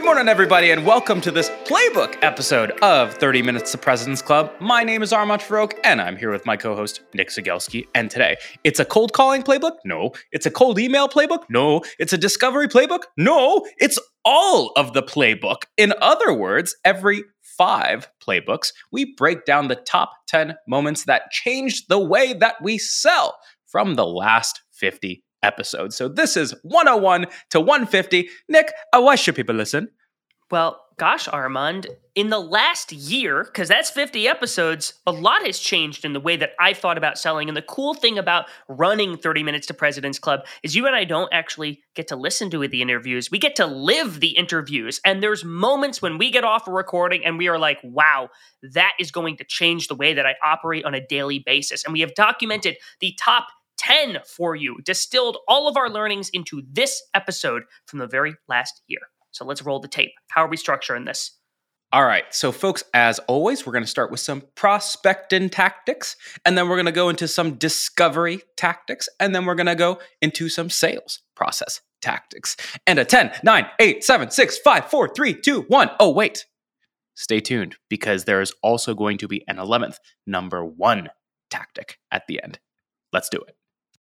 Good morning, everybody, and welcome to this playbook episode of 30 Minutes to President's Club. My name is Armand Farrokh, and I'm here with my co host, Nick Cegelski. And today, it's a cold calling playbook? No. It's a cold email playbook? No. It's a discovery playbook? No. It's all of the playbook. In other words, every five playbooks, we break down the top 10 moments that changed the way that we sell from the last 50 episode. So this is 101 to 150. Nick, uh, why should people listen? Well, gosh, Armand, in the last year, because that's 50 episodes, a lot has changed in the way that I've thought about selling. And the cool thing about running 30 Minutes to President's Club is you and I don't actually get to listen to the interviews. We get to live the interviews. And there's moments when we get off a recording and we are like, wow, that is going to change the way that I operate on a daily basis. And we have documented the top 10 for you, distilled all of our learnings into this episode from the very last year. So let's roll the tape. How are we structuring this? All right. So, folks, as always, we're going to start with some prospecting tactics, and then we're going to go into some discovery tactics, and then we're going to go into some sales process tactics. And a 10, 9, 8, 7, 6, 5, 4, 3, 2, 1. Oh, wait. Stay tuned because there is also going to be an 11th number one tactic at the end. Let's do it.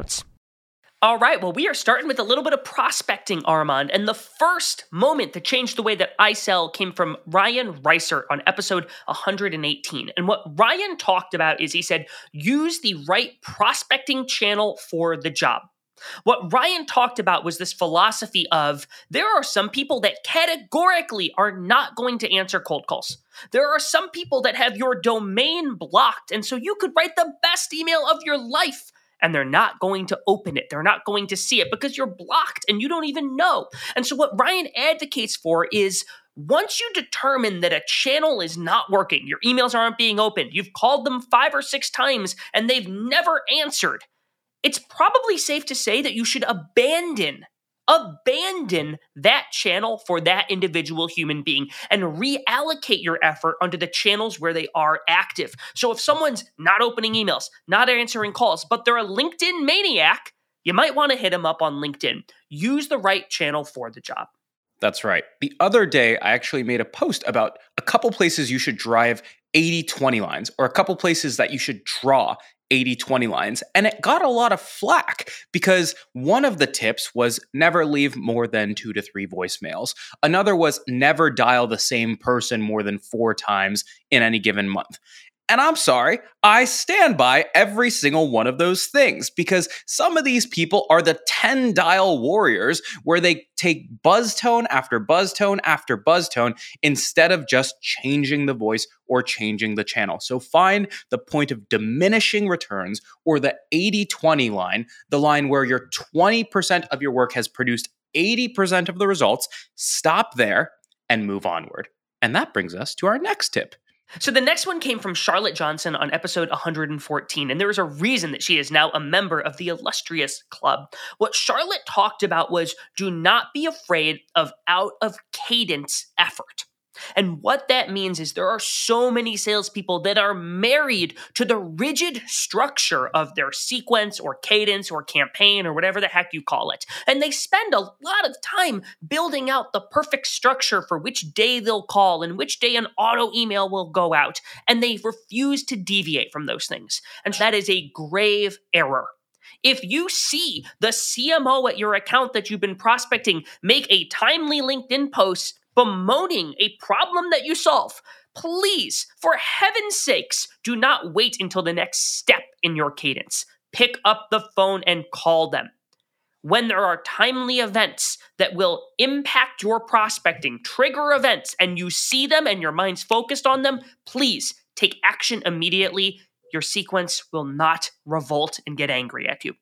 notes. All right, well, we are starting with a little bit of prospecting, Armand. And the first moment that changed the way that I sell came from Ryan Reisert on episode 118. And what Ryan talked about is he said, use the right prospecting channel for the job. What Ryan talked about was this philosophy of there are some people that categorically are not going to answer cold calls. There are some people that have your domain blocked. And so you could write the best email of your life and they're not going to open it. They're not going to see it because you're blocked and you don't even know. And so, what Ryan advocates for is once you determine that a channel is not working, your emails aren't being opened, you've called them five or six times and they've never answered, it's probably safe to say that you should abandon abandon that channel for that individual human being and reallocate your effort onto the channels where they are active. So if someone's not opening emails, not answering calls, but they're a LinkedIn maniac, you might want to hit them up on LinkedIn. Use the right channel for the job. That's right. The other day, I actually made a post about a couple places you should drive 80 20 lines or a couple places that you should draw 80 20 lines. And it got a lot of flack because one of the tips was never leave more than two to three voicemails. Another was never dial the same person more than four times in any given month. And I'm sorry, I stand by every single one of those things because some of these people are the 10 dial warriors where they take buzz tone after buzz tone after buzz tone instead of just changing the voice or changing the channel. So find the point of diminishing returns or the 80 20 line, the line where your 20% of your work has produced 80% of the results. Stop there and move onward. And that brings us to our next tip. So the next one came from Charly Johnson on episode 114, and there is a reason that she is now a member of the illustrious club. What Charlotte talked about was do not be afraid of out of cadence effort. And what that means is there are so many salespeople that are married to the rigid structure of their sequence or cadence or campaign or whatever the heck you call it. And they spend a lot of time building out the perfect structure for which day they'll call and which day an auto email will go out. And they refuse to deviate from those things. And that is a grave error. If you see the CMO at your account that you've been prospecting make a timely LinkedIn post bemoaning a problem that you solve, please, for heaven's sakes, do not wait until the next step in your cadence. Pick up the phone and call them. When there are timely events that will impact your prospecting, trigger events, and you see them and your mind's focused on them, please take action immediately. Your sequence will not revolt and get angry at you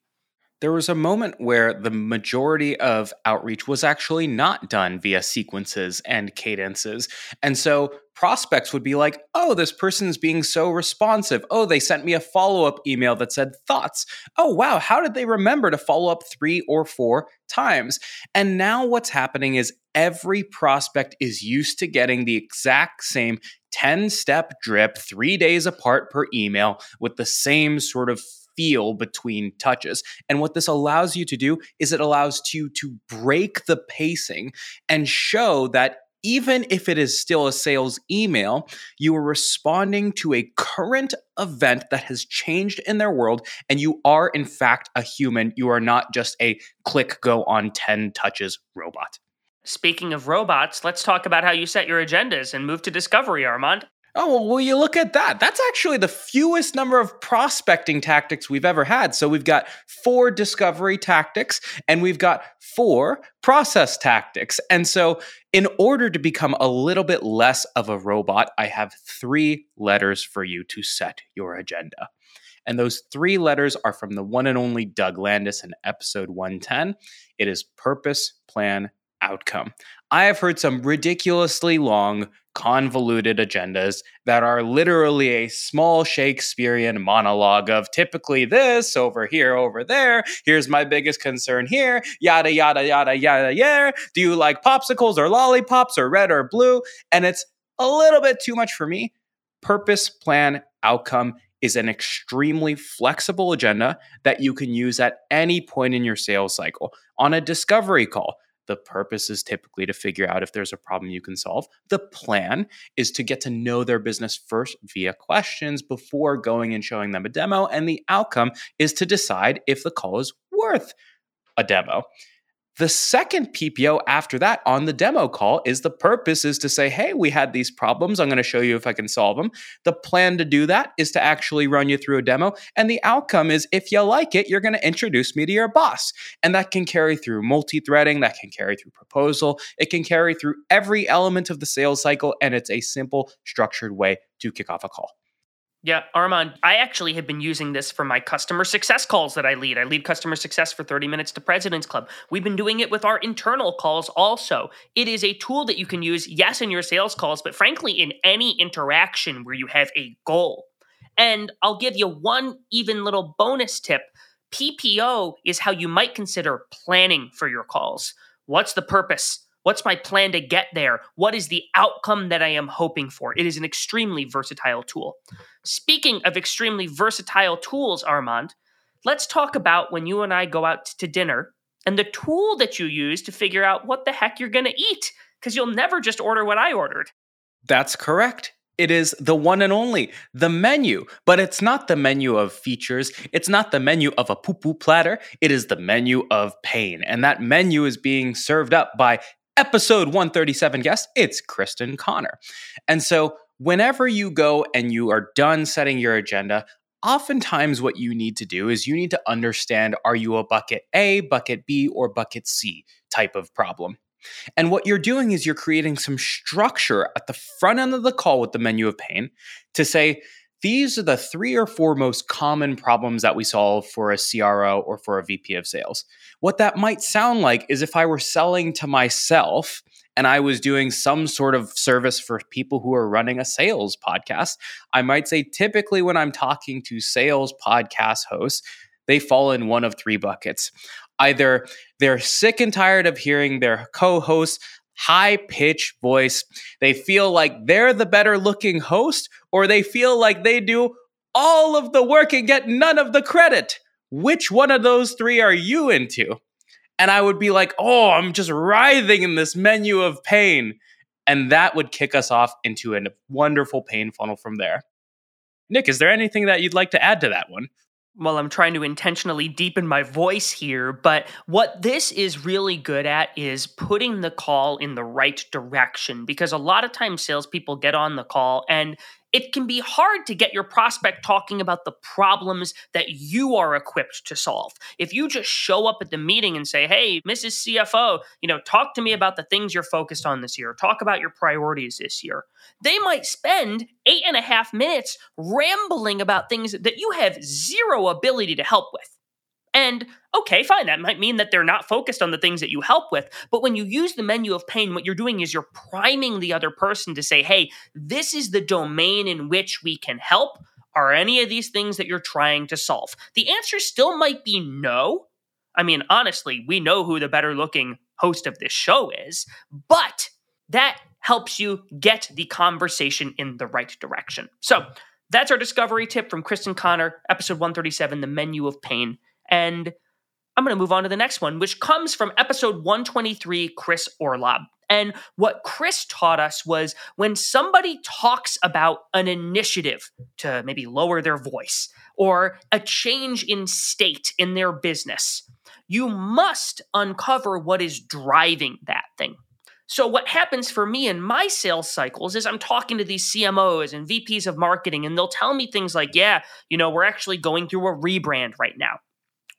there was a moment where the majority of outreach was actually not done via sequences and cadences. And so prospects would be like, oh, this person's being so responsive. Oh, they sent me a follow up email that said thoughts. Oh, wow, how did they remember to follow up three or four times? And now what's happening is every prospect is used to getting the exact same 10 step drip three days apart per email with the same sort of feel between touches. And what this allows you to do is it allows you to break the pacing and show that even if it is still a sales email, you are responding to a current event that has changed in their world, and you are, in fact, a human. You are not just a click go on 10 touches robot. Speaking of robots, let's talk about how you set your agendas and move to discovery, Armand. Oh, well, will you look at that? That's actually the fewest number of prospecting tactics we've ever had. So we've got four discovery tactics and we've got four process tactics. And so, in order to become a little bit less of a robot, I have three letters for you to set your agenda. And those three letters are from the one and only Doug Landis in episode 110. It is purpose, plan, outcome. I have heard some ridiculously long, convoluted agendas that are literally a small Shakespearean monologue of typically this over here, over there. Here's my biggest concern here. Yada, yada, yada, yada, yeah. Do you like popsicles or lollipops or red or blue? And it's a little bit too much for me. Purpose, plan, outcome is an extremely flexible agenda that you can use at any point in your sales cycle on a discovery call the purpose is typically to figure out if there's a problem you can solve. The plan is to get to know their business first via questions before going and showing them a demo. And the outcome is to decide if the call is worth a demo. The second PPO after that on the demo call is the purpose is to say, hey, we had these problems. I'm going to show you if I can solve them. The plan to do that is to actually run you through a demo. And the outcome is if you like it, you're going to introduce me to your boss. And that can carry through multi threading, that can carry through proposal, it can carry through every element of the sales cycle. And it's a simple, structured way to kick off a call. Yeah, Armand, I actually have been using this for my customer success calls that I lead. I lead customer success for 30 Minutes to President's Club. We've been doing it with our internal calls also. It is a tool that you can use, yes, in your sales calls, but frankly, in any interaction where you have a goal. And I'll give you one even little bonus tip PPO is how you might consider planning for your calls. What's the purpose? What's my plan to get there? What is the outcome that I am hoping for? It is an extremely versatile tool. Speaking of extremely versatile tools, Armand, let's talk about when you and I go out to dinner and the tool that you use to figure out what the heck you're going to eat, because you'll never just order what I ordered. That's correct. It is the one and only, the menu. But it's not the menu of features. It's not the menu of a poo poo platter. It is the menu of pain. And that menu is being served up by episode 137 guest, it's Krysten Conner. And so, whenever you go and you are done setting your agenda, oftentimes what you need to do is you need to understand are you a bucket A, bucket B, or bucket C type of problem. And what you're doing is you're creating some structure at the front end of the call with the menu of pain to say, these are the three or four most common problems that we solve for a CRO or for a VP of sales. What that might sound like is if I were selling to myself and I was doing some sort of service for people who are running a sales podcast, I might say typically when I'm talking to sales podcast hosts, they fall in one of three buckets. Either they're sick and tired of hearing their co hosts high pitched voice. They feel like they're the better looking host, or they feel like they do all of the work and get none of the credit. Which one of those three are you into? And I would be like, oh, I'm just writhing in this menu of pain. And that would kick us off into a wonderful pain funnel from there. Nick, is there anything that you'd like to add to that one? Well, I'm trying to intentionally deepen my voice here, but what this is really good at is putting the call in the right direction because a lot of times salespeople get on the call and it can be hard to get your prospect talking about the problems that you are equipped to solve. If you just show up at the meeting and say, Hey, Mrs. CFO, you know, talk to me about the things you're focused on this year, talk about your priorities this year, they might spend eight and a half minutes rambling about things that you have zero ability to help with. And okay, fine, that might mean that they're not focused on the things that you help with. But when you use the menu of pain, what you're doing is you're priming the other person to say, hey, this is the domain in which we can help. Are any of these things that you're trying to solve? The answer still might be no. I mean, honestly, we know who the better looking host of this show is, but that helps you get the conversation in the right direction. So, that's our discovery tip from Krysten Conner, episode 137, The Menu of Pain. And I'm going to move on to the next one, which comes from episode 123, Chris Orlob. And what Chris taught us was when somebody talks about an initiative to maybe lower their voice or a change in state in their business, you must uncover what is driving that thing. So, what happens for me in my sales cycles is I'm talking to these CMOs and VPs of marketing, and they'll tell me things like, Yeah, you know, we're actually going through a rebrand right now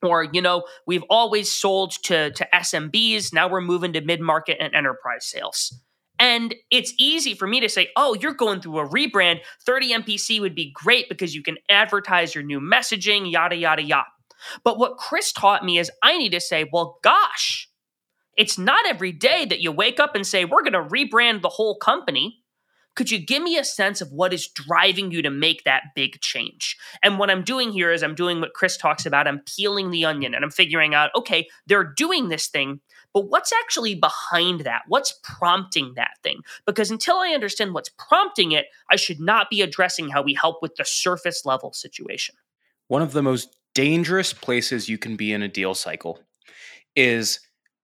or you know we've always sold to to SMBs now we're moving to mid-market and enterprise sales. And it's easy for me to say oh you're going through a rebrand. 30 MPC would be great because you can advertise your new messaging yada yada yada. But what Chris taught me is I need to say well gosh it's not every day that you wake up and say we're going to rebrand the whole company could you give me a sense of what is driving you to make that big change? And what I'm doing here is I'm doing what Chris talks about. I'm peeling the onion and I'm figuring out, okay, they're doing this thing, but what's actually behind that? What's prompting that thing? Because until I understand what's prompting it, I should not be addressing how we help with the surface level situation. One of the most dangerous places you can be in a deal cycle is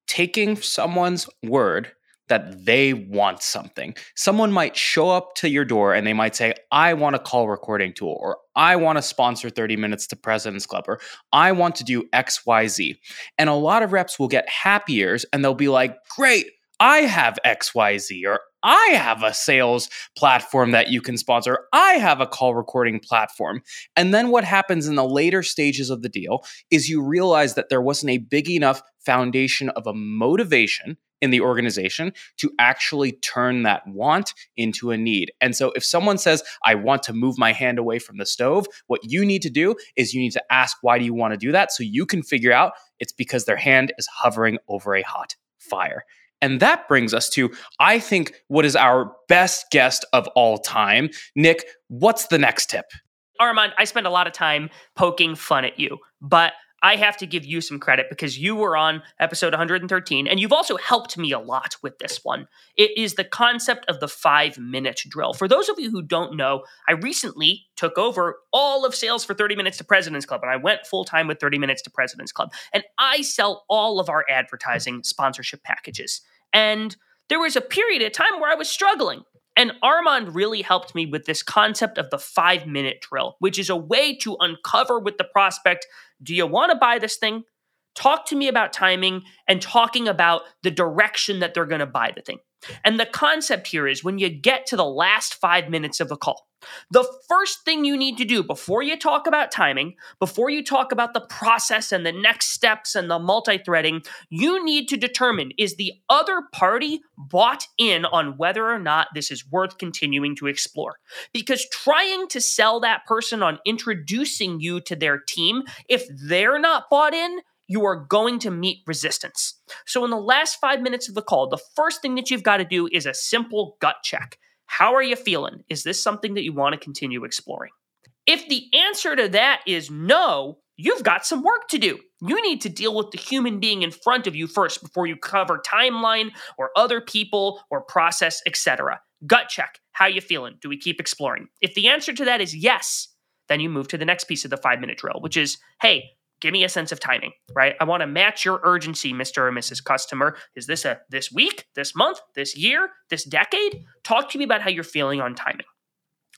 taking someone's word that they want something. Someone might show up to your door and they might say, I want a call recording tool, or I want to sponsor 30 minutes to President's Club, or I want to do XYZ. And a lot of reps will get happy ears and they'll be like, Great, I have XYZ, or I have a sales platform that you can sponsor. I have a call recording platform. And then what happens in the later stages of the deal is you realize that there wasn't a big enough foundation of a motivation in the organization to actually turn that want into a need. And so if someone says, I want to move my hand away from the stove, what you need to do is you need to ask, why do you want to do that? So you can figure out it's because their hand is hovering over a hot fire. And that brings us to, I think, what is our best guest of all time. Nick, what's the next tip? Armand, I spend a lot of time poking fun at you, but I have to give you some credit because you were on episode 113 and you've also helped me a lot with this one. It is the concept of the five minute drill. For those of you who don't know, I recently took over all of sales for 30 Minutes to President's Club and I went full time with 30 Minutes to President's Club. And I sell all of our advertising sponsorship packages. And there was a period of time where I was struggling. And Armand really helped me with this concept of the five minute drill, which is a way to uncover with the prospect do you want to buy this thing? Talk to me about timing and talking about the direction that they're going to buy the thing. And the concept here is when you get to the last five minutes of the call, the first thing you need to do before you talk about timing, before you talk about the process and the next steps and the multi threading, you need to determine is the other party bought in on whether or not this is worth continuing to explore? Because trying to sell that person on introducing you to their team, if they're not bought in, you are going to meet resistance. So, in the last five minutes of the call, the first thing that you've got to do is a simple gut check. How are you feeling? Is this something that you want to continue exploring? If the answer to that is no, you've got some work to do. You need to deal with the human being in front of you first before you cover timeline or other people or process, etc. Gut check. How are you feeling? Do we keep exploring? If the answer to that is yes, then you move to the next piece of the 5-minute drill, which is, "Hey, give me a sense of timing, right? I want to match your urgency, Mr. or Mrs. Customer. Is this a this week, this month, this year, this decade? Talk to me about how you're feeling on timing.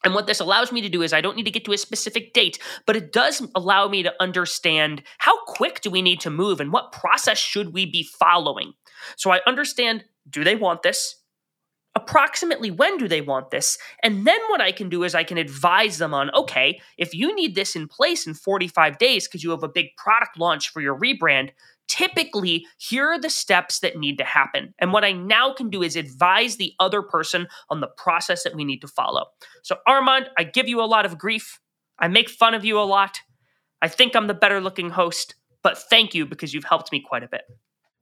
And what this allows me to do is I don't need to get to a specific date, but it does allow me to understand how quick do we need to move and what process should we be following. So I understand do they want this? Approximately when do they want this? And then what I can do is I can advise them on okay, if you need this in place in 45 days because you have a big product launch for your rebrand, typically here are the steps that need to happen. And what I now can do is advise the other person on the process that we need to follow. So, Armand, I give you a lot of grief. I make fun of you a lot. I think I'm the better looking host, but thank you because you've helped me quite a bit.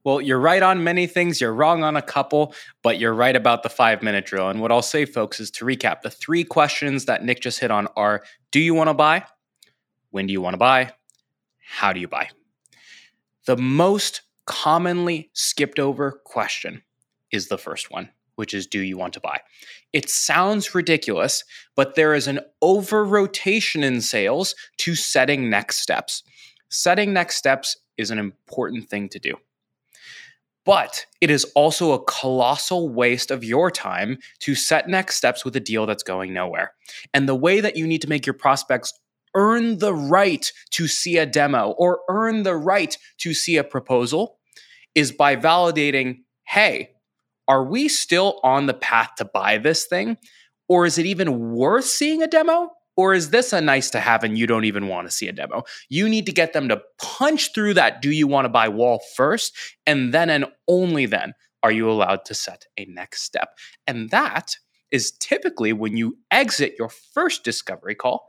Well, you're right on many things, you're wrong on a couple, but you're right about the five minute drill. And what I'll say, folks, is to recap the three questions that Nick just hit on are Do you want to buy? When do you want to buy? How do you buy? The most commonly skipped over question is the first one, which is Do you want to buy? It sounds ridiculous, but there is an over rotation in sales to setting next steps. Setting next steps is an important thing to do. But it is also a colossal waste of your time to set next steps with a deal that's going nowhere. And the way that you need to make your prospects earn the right to see a demo or earn the right to see a proposal is by validating hey, are we still on the path to buy this thing? Or is it even worth seeing a demo? Or is this a nice to have and you don't even want to see a demo? You need to get them to punch through that do you want to buy wall first. And then and only then are you allowed to set a next step. And that is typically when you exit your first discovery call.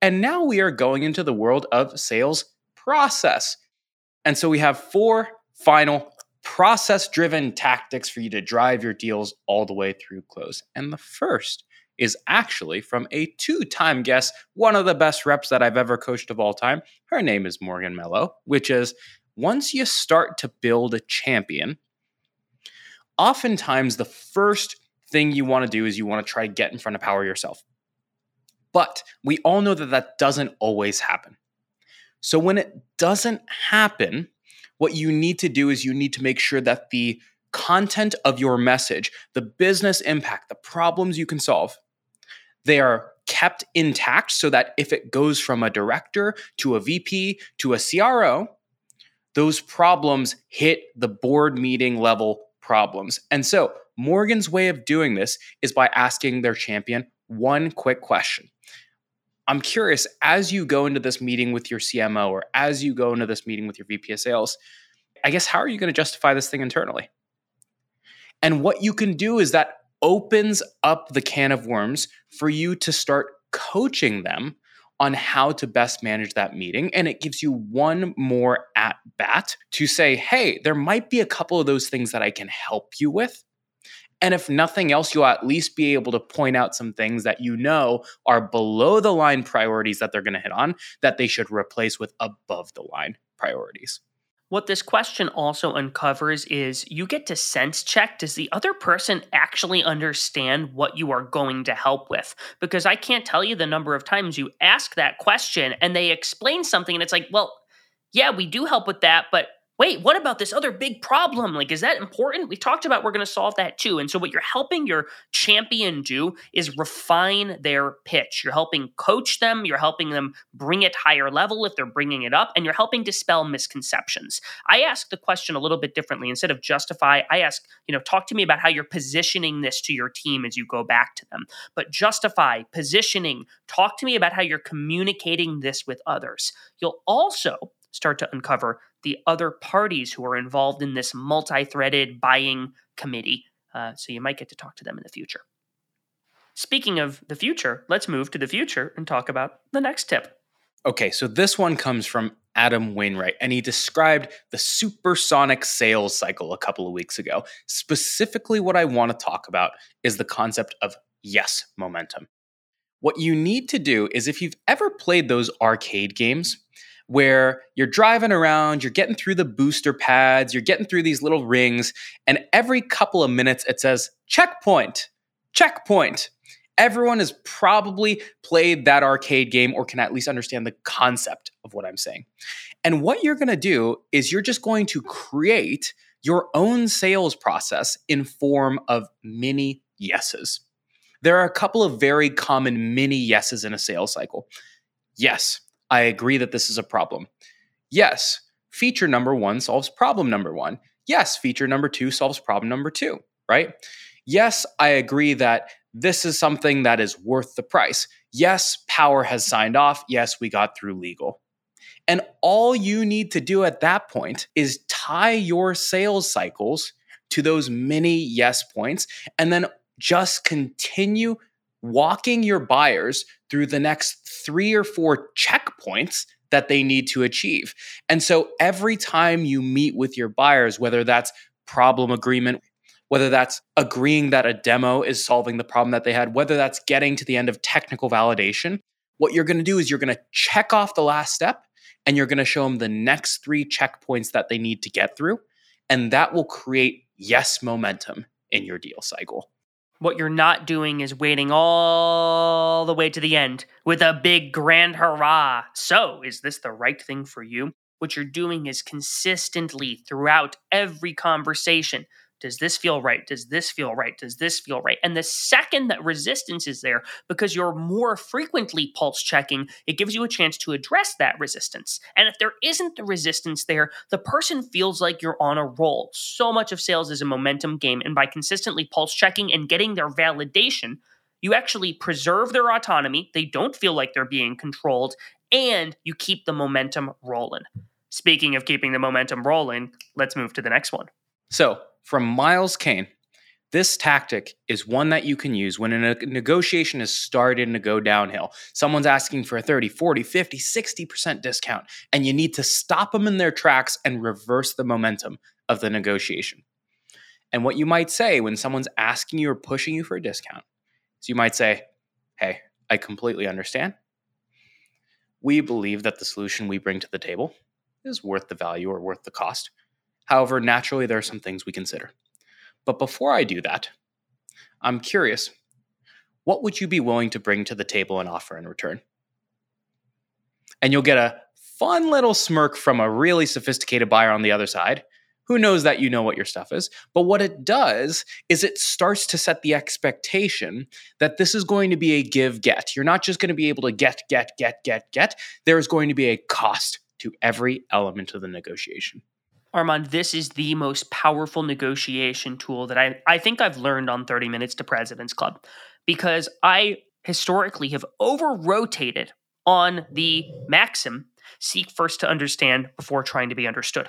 And now we are going into the world of sales process. And so we have four final process driven tactics for you to drive your deals all the way through close. And the first is actually from a two time guest, one of the best reps that I've ever coached of all time. Her name is Morgan Melo, which is once you start to build a champion, oftentimes the first thing you want to do is you want to try to get in front of power yourself. But we all know that that doesn't always happen. So when it doesn't happen, what you need to do is you need to make sure that the content of your message, the business impact, the problems you can solve, they are kept intact so that if it goes from a director to a VP to a CRO, those problems hit the board meeting level problems. And so, Morgan's way of doing this is by asking their champion one quick question. I'm curious, as you go into this meeting with your CMO or as you go into this meeting with your VP of sales, I guess, how are you going to justify this thing internally? And what you can do is that opens up the can of worms for you to start coaching them on how to best manage that meeting. And it gives you one more at bat to say, hey, there might be a couple of those things that I can help you with. And if nothing else, you'll at least be able to point out some things that you know are below the line priorities that they're going to hit on that they should replace with above the line priorities. What this question also uncovers is you get to sense check does the other person actually understand what you are going to help with? Because I can't tell you the number of times you ask that question and they explain something and it's like, well, yeah, we do help with that, but wait, what about this other big problem? Like, is that important? We talked about we're going to solve that too. And so, what you're helping your champion do is refine their pitch. You're helping coach them, you're helping them bring it higher level if they're bringing it up, and you're helping dispel misconceptions. I ask the question a little bit differently. Instead of justify, I ask, you know, talk to me about how you're positioning this to your team as you go back to them. But justify, positioning, talk to me about how you're communicating this with others. You'll also start to uncover the other parties who are involved in this multi threaded buying committee. Uh, so you might get to talk to them in the future. Speaking of the future, let's move to the future and talk about the next tip. Okay, so this one comes from Adam Wainwright, and he described the supersonic sales cycle a couple of weeks ago. Specifically, what I want to talk about is the concept of yes momentum. What you need to do is if you've ever played those arcade games where you're driving around, you're getting through the booster pads, you're getting through these little rings, and every couple of minutes it says checkpoint, checkpoint. Everyone has probably played that arcade game or can at least understand the concept of what I'm saying. And what you're going to do is you're just going to create your own sales process in form of mini yeses. There are a couple of very common mini yeses in a sales cycle. Yes, I agree that this is a problem. Yes, feature number one solves problem number one. Yes, feature number two solves problem number two, right? Yes, I agree that this is something that is worth the price. Yes, power has signed off. Yes, we got through legal. And all you need to do at that point is tie your sales cycles to those mini yes points and then just continue walking your buyers through the next three or four checkpoints that they need to achieve. And so every time you meet with your buyers, whether that's problem agreement, whether that's agreeing that a demo is solving the problem that they had, whether that's getting to the end of technical validation, what you're going to do is you're going to check off the last step and you're going to show them the next three checkpoints that they need to get through. And that will create yes momentum in your deal cycle. What you're not doing is waiting all the way to the end with a big grand hurrah. So, is this the right thing for you? What you're doing is consistently throughout every conversation does this feel right? Does this feel right? Does this feel right? And the second that resistance is there, because you're more frequently pulse checking, it gives you a chance to address that resistance. And if there isn't the resistance there, the person feels like you're on a roll. So much of sales is a momentum game. And by consistently pulse checking and getting their validation, you actually preserve their autonomy. They don't feel like they're being controlled, and you keep the momentum rolling. Speaking of keeping the momentum rolling, let's move to the next one. So, from Miles Kane, this tactic is one that you can use when a negotiation is starting to go downhill. Someone's asking for a 30, 40, 50, 60% discount, and you need to stop them in their tracks and reverse the momentum of the negotiation. And what you might say when someone's asking you or pushing you for a discount is you might say, Hey, I completely understand. We believe that the solution we bring to the table is worth the value or worth the cost. However, naturally, there are some things we consider. But before I do that, I'm curious what would you be willing to bring to the table and offer in return? And you'll get a fun little smirk from a really sophisticated buyer on the other side who knows that you know what your stuff is. But what it does is it starts to set the expectation that this is going to be a give get. You're not just going to be able to get, get, get, get, get. There's going to be a cost to every element of the negotiation. Armand, this is the most powerful negotiation tool that I, I think I've learned on 30 Minutes to President's Club because I historically have over rotated on the maxim seek first to understand before trying to be understood.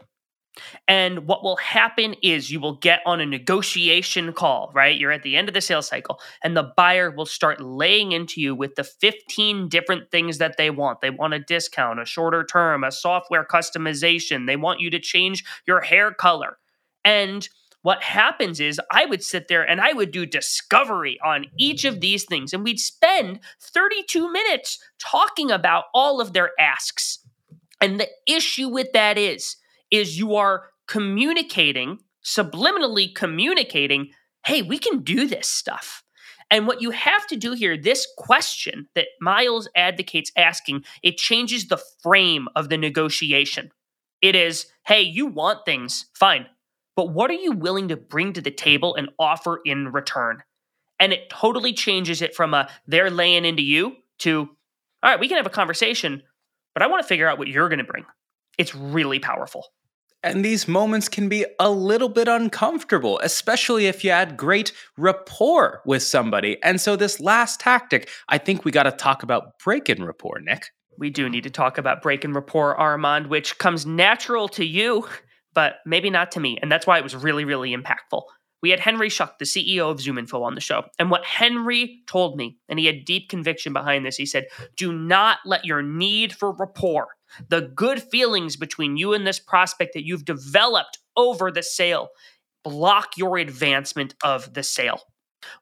And what will happen is you will get on a negotiation call, right? You're at the end of the sales cycle, and the buyer will start laying into you with the 15 different things that they want. They want a discount, a shorter term, a software customization. They want you to change your hair color. And what happens is I would sit there and I would do discovery on each of these things, and we'd spend 32 minutes talking about all of their asks. And the issue with that is, is you are communicating, subliminally communicating, hey, we can do this stuff. And what you have to do here, this question that Miles advocates asking, it changes the frame of the negotiation. It is, hey, you want things, fine but what are you willing to bring to the table and offer in return? And it totally changes it from a they're laying into you to, all right, we can have a conversation, but I want to figure out what you're going to bring. It's really powerful. And these moments can be a little bit uncomfortable, especially if you had great rapport with somebody. And so, this last tactic, I think we got to talk about break in rapport, Nick. We do need to talk about break in rapport, Armand, which comes natural to you but maybe not to me. And that's why it was really, really impactful. We had Henry Schuck, the CEO of ZoomInfo, on the show. And what Henry told me, and he had deep conviction behind this, he said, Do not let your need for rapport, the good feelings between you and this prospect that you've developed over the sale, block your advancement of the sale.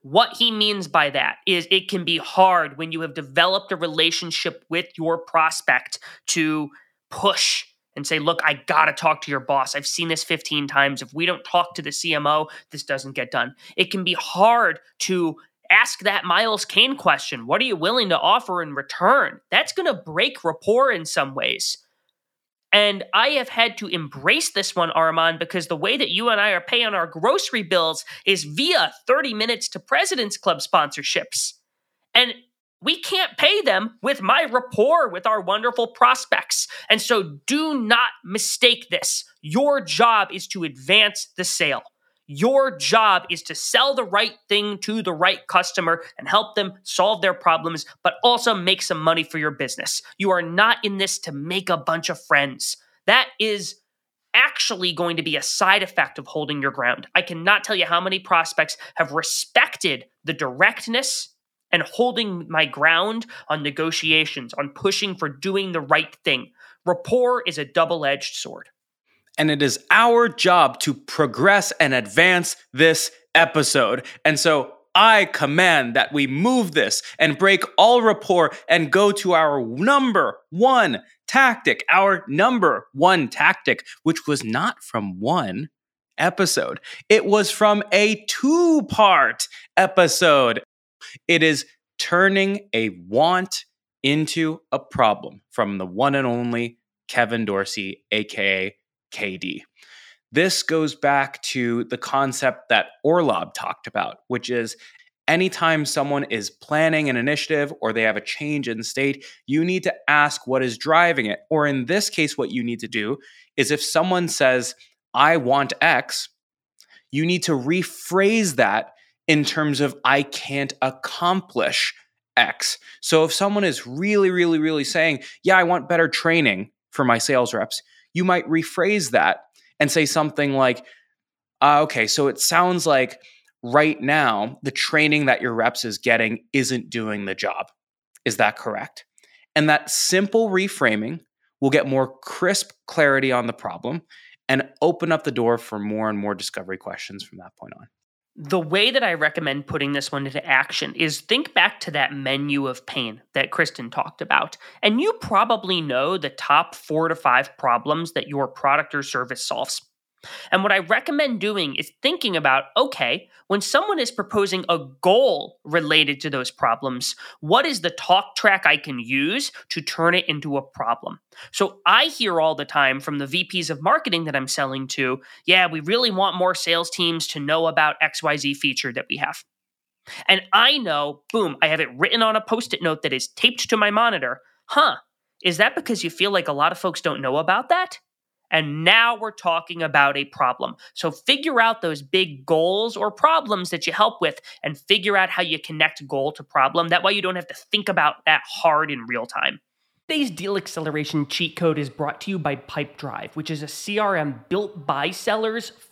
What he means by that is it can be hard when you have developed a relationship with your prospect to push and say, look, I got to talk to your boss. I've seen this 15 times. If we don't talk to the CMO, this doesn't get done. It can be hard to ask that Miles Kane question What are you willing to offer in return? That's going to break rapport in some ways. And I have had to embrace this one, Armand, because the way that you and I are paying our grocery bills is via 30 Minutes to President's Club sponsorships. And we can't pay them with my rapport with our wonderful prospects. And so do not mistake this. Your job is to advance the sale. Your job is to sell the right thing to the right customer and help them solve their problems, but also make some money for your business. You are not in this to make a bunch of friends. That is actually going to be a side effect of holding your ground. I cannot tell you how many prospects have respected the directness and holding my ground on negotiations, on pushing for doing the right thing. Rapport is a double edged sword. And it is our job to progress and advance this episode. And so I command that we move this and break all rapport and go to our number one tactic, our number one tactic, which was not from one episode. It was from a two part episode. It is turning a want into a problem from the one and only Kevin Dorsey, aka KD. This goes back to the concept that Orlob talked about, which is anytime someone is planning an initiative or they have a change in state, you need to ask what is driving it. Or in this case, what you need to do is if someone says, I want X, you need to rephrase that in terms of I can't accomplish X. So if someone is really, really, really saying, Yeah, I want better training for my sales reps, you might rephrase that and say something like, uh, Okay, so it sounds like right now the training that your reps is getting isn't doing the job. Is that correct? And that simple reframing will get more crisp clarity on the problem and open up the door for more and more discovery questions from that point on the way that I recommend putting this one into action is think back to that menu of pain that Krysten talked about. And you probably know the top four to five problems that your product or service solves. And what I recommend doing is thinking about okay, when someone is proposing a goal related to those problems, what is the talk track I can use to turn it into a problem? So I hear all the time from the VPs of marketing that I'm selling to, yeah, we really want more sales teams to know about XYZ feature that we have. And I know, boom, I have it written on a post it note that is taped to my monitor. Huh, is that because you feel like a lot of folks don't know about that? And now we're talking about a problem. So figure out those big goals or problems that you help with and figure out how you connect goal to problem. That way you don't have to think about that hard in real time. Today's deal acceleration cheat code is brought to you by Pipedrive, which is a CRM built by sellers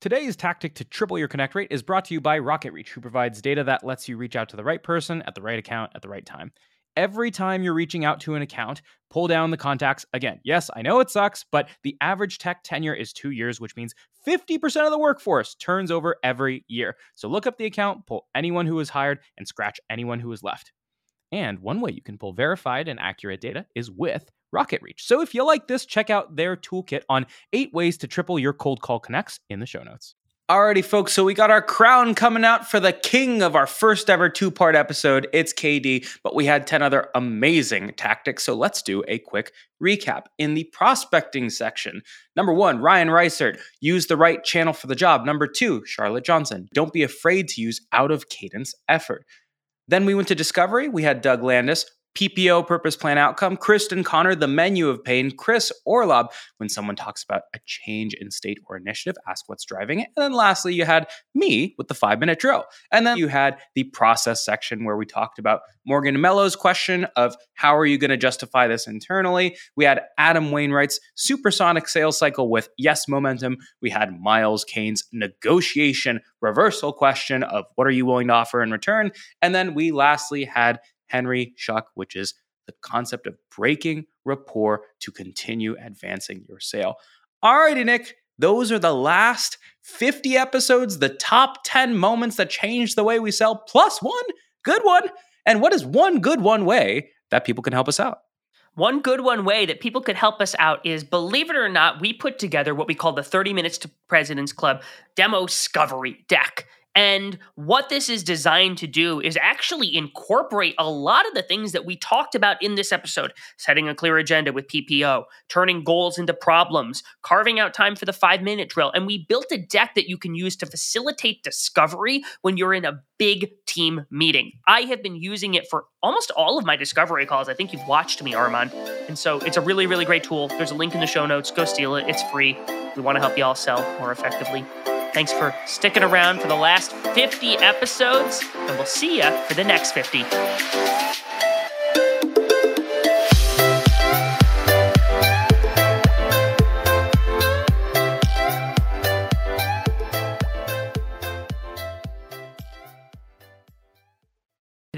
Today's tactic to triple your connect rate is brought to you by RocketReach, who provides data that lets you reach out to the right person at the right account at the right time. Every time you're reaching out to an account, pull down the contacts. Again, yes, I know it sucks, but the average tech tenure is two years, which means 50% of the workforce turns over every year. So look up the account, pull anyone who was hired, and scratch anyone who was left. And one way you can pull verified and accurate data is with RocketReach. So if you like this, check out their toolkit on eight ways to triple your cold call connects in the show notes. Alrighty, folks. So we got our crown coming out for the king of our first ever two part episode. It's KD, but we had 10 other amazing tactics. So let's do a quick recap. In the prospecting section, number one, Ryan Reisert, use the right channel for the job. Number two, Charly Johnson, don't be afraid to use out of cadence effort. Then we went to Discovery. We had Doug Landis, PPO, Purpose Plan Outcome, Krysten Conner, The Menu of Pain, Chris Orlob, when someone talks about a change in state or initiative, ask what's driving it. And then lastly, you had me with the five minute drill. And then you had the process section where we talked about Morgan Melo's question of how are you going to justify this internally? We had Adam Wainwright's supersonic sales cycle with yes momentum. We had Miles Kane's negotiation reversal question of what are you willing to offer in return? And then we lastly had Henry Schuck, which is the concept of breaking rapport to continue advancing your sale. Alrighty, Nick, those are the last 50 episodes, the top 10 moments that changed the way we sell, plus one good one. And what is one good one way that people can help us out? One good one way that people could help us out is believe it or not, we put together what we call the 30 Minutes to President's Club Demo Discovery deck. And what this is designed to do is actually incorporate a lot of the things that we talked about in this episode setting a clear agenda with PPO, turning goals into problems, carving out time for the five minute drill. And we built a deck that you can use to facilitate discovery when you're in a big team meeting. I have been using it for almost all of my discovery calls. I think you've watched me, Armand. And so it's a really, really great tool. There's a link in the show notes. Go steal it, it's free. We want to help you all sell more effectively. Thanks for sticking around for the last 50 episodes, and we'll see you for the next 50.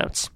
notes.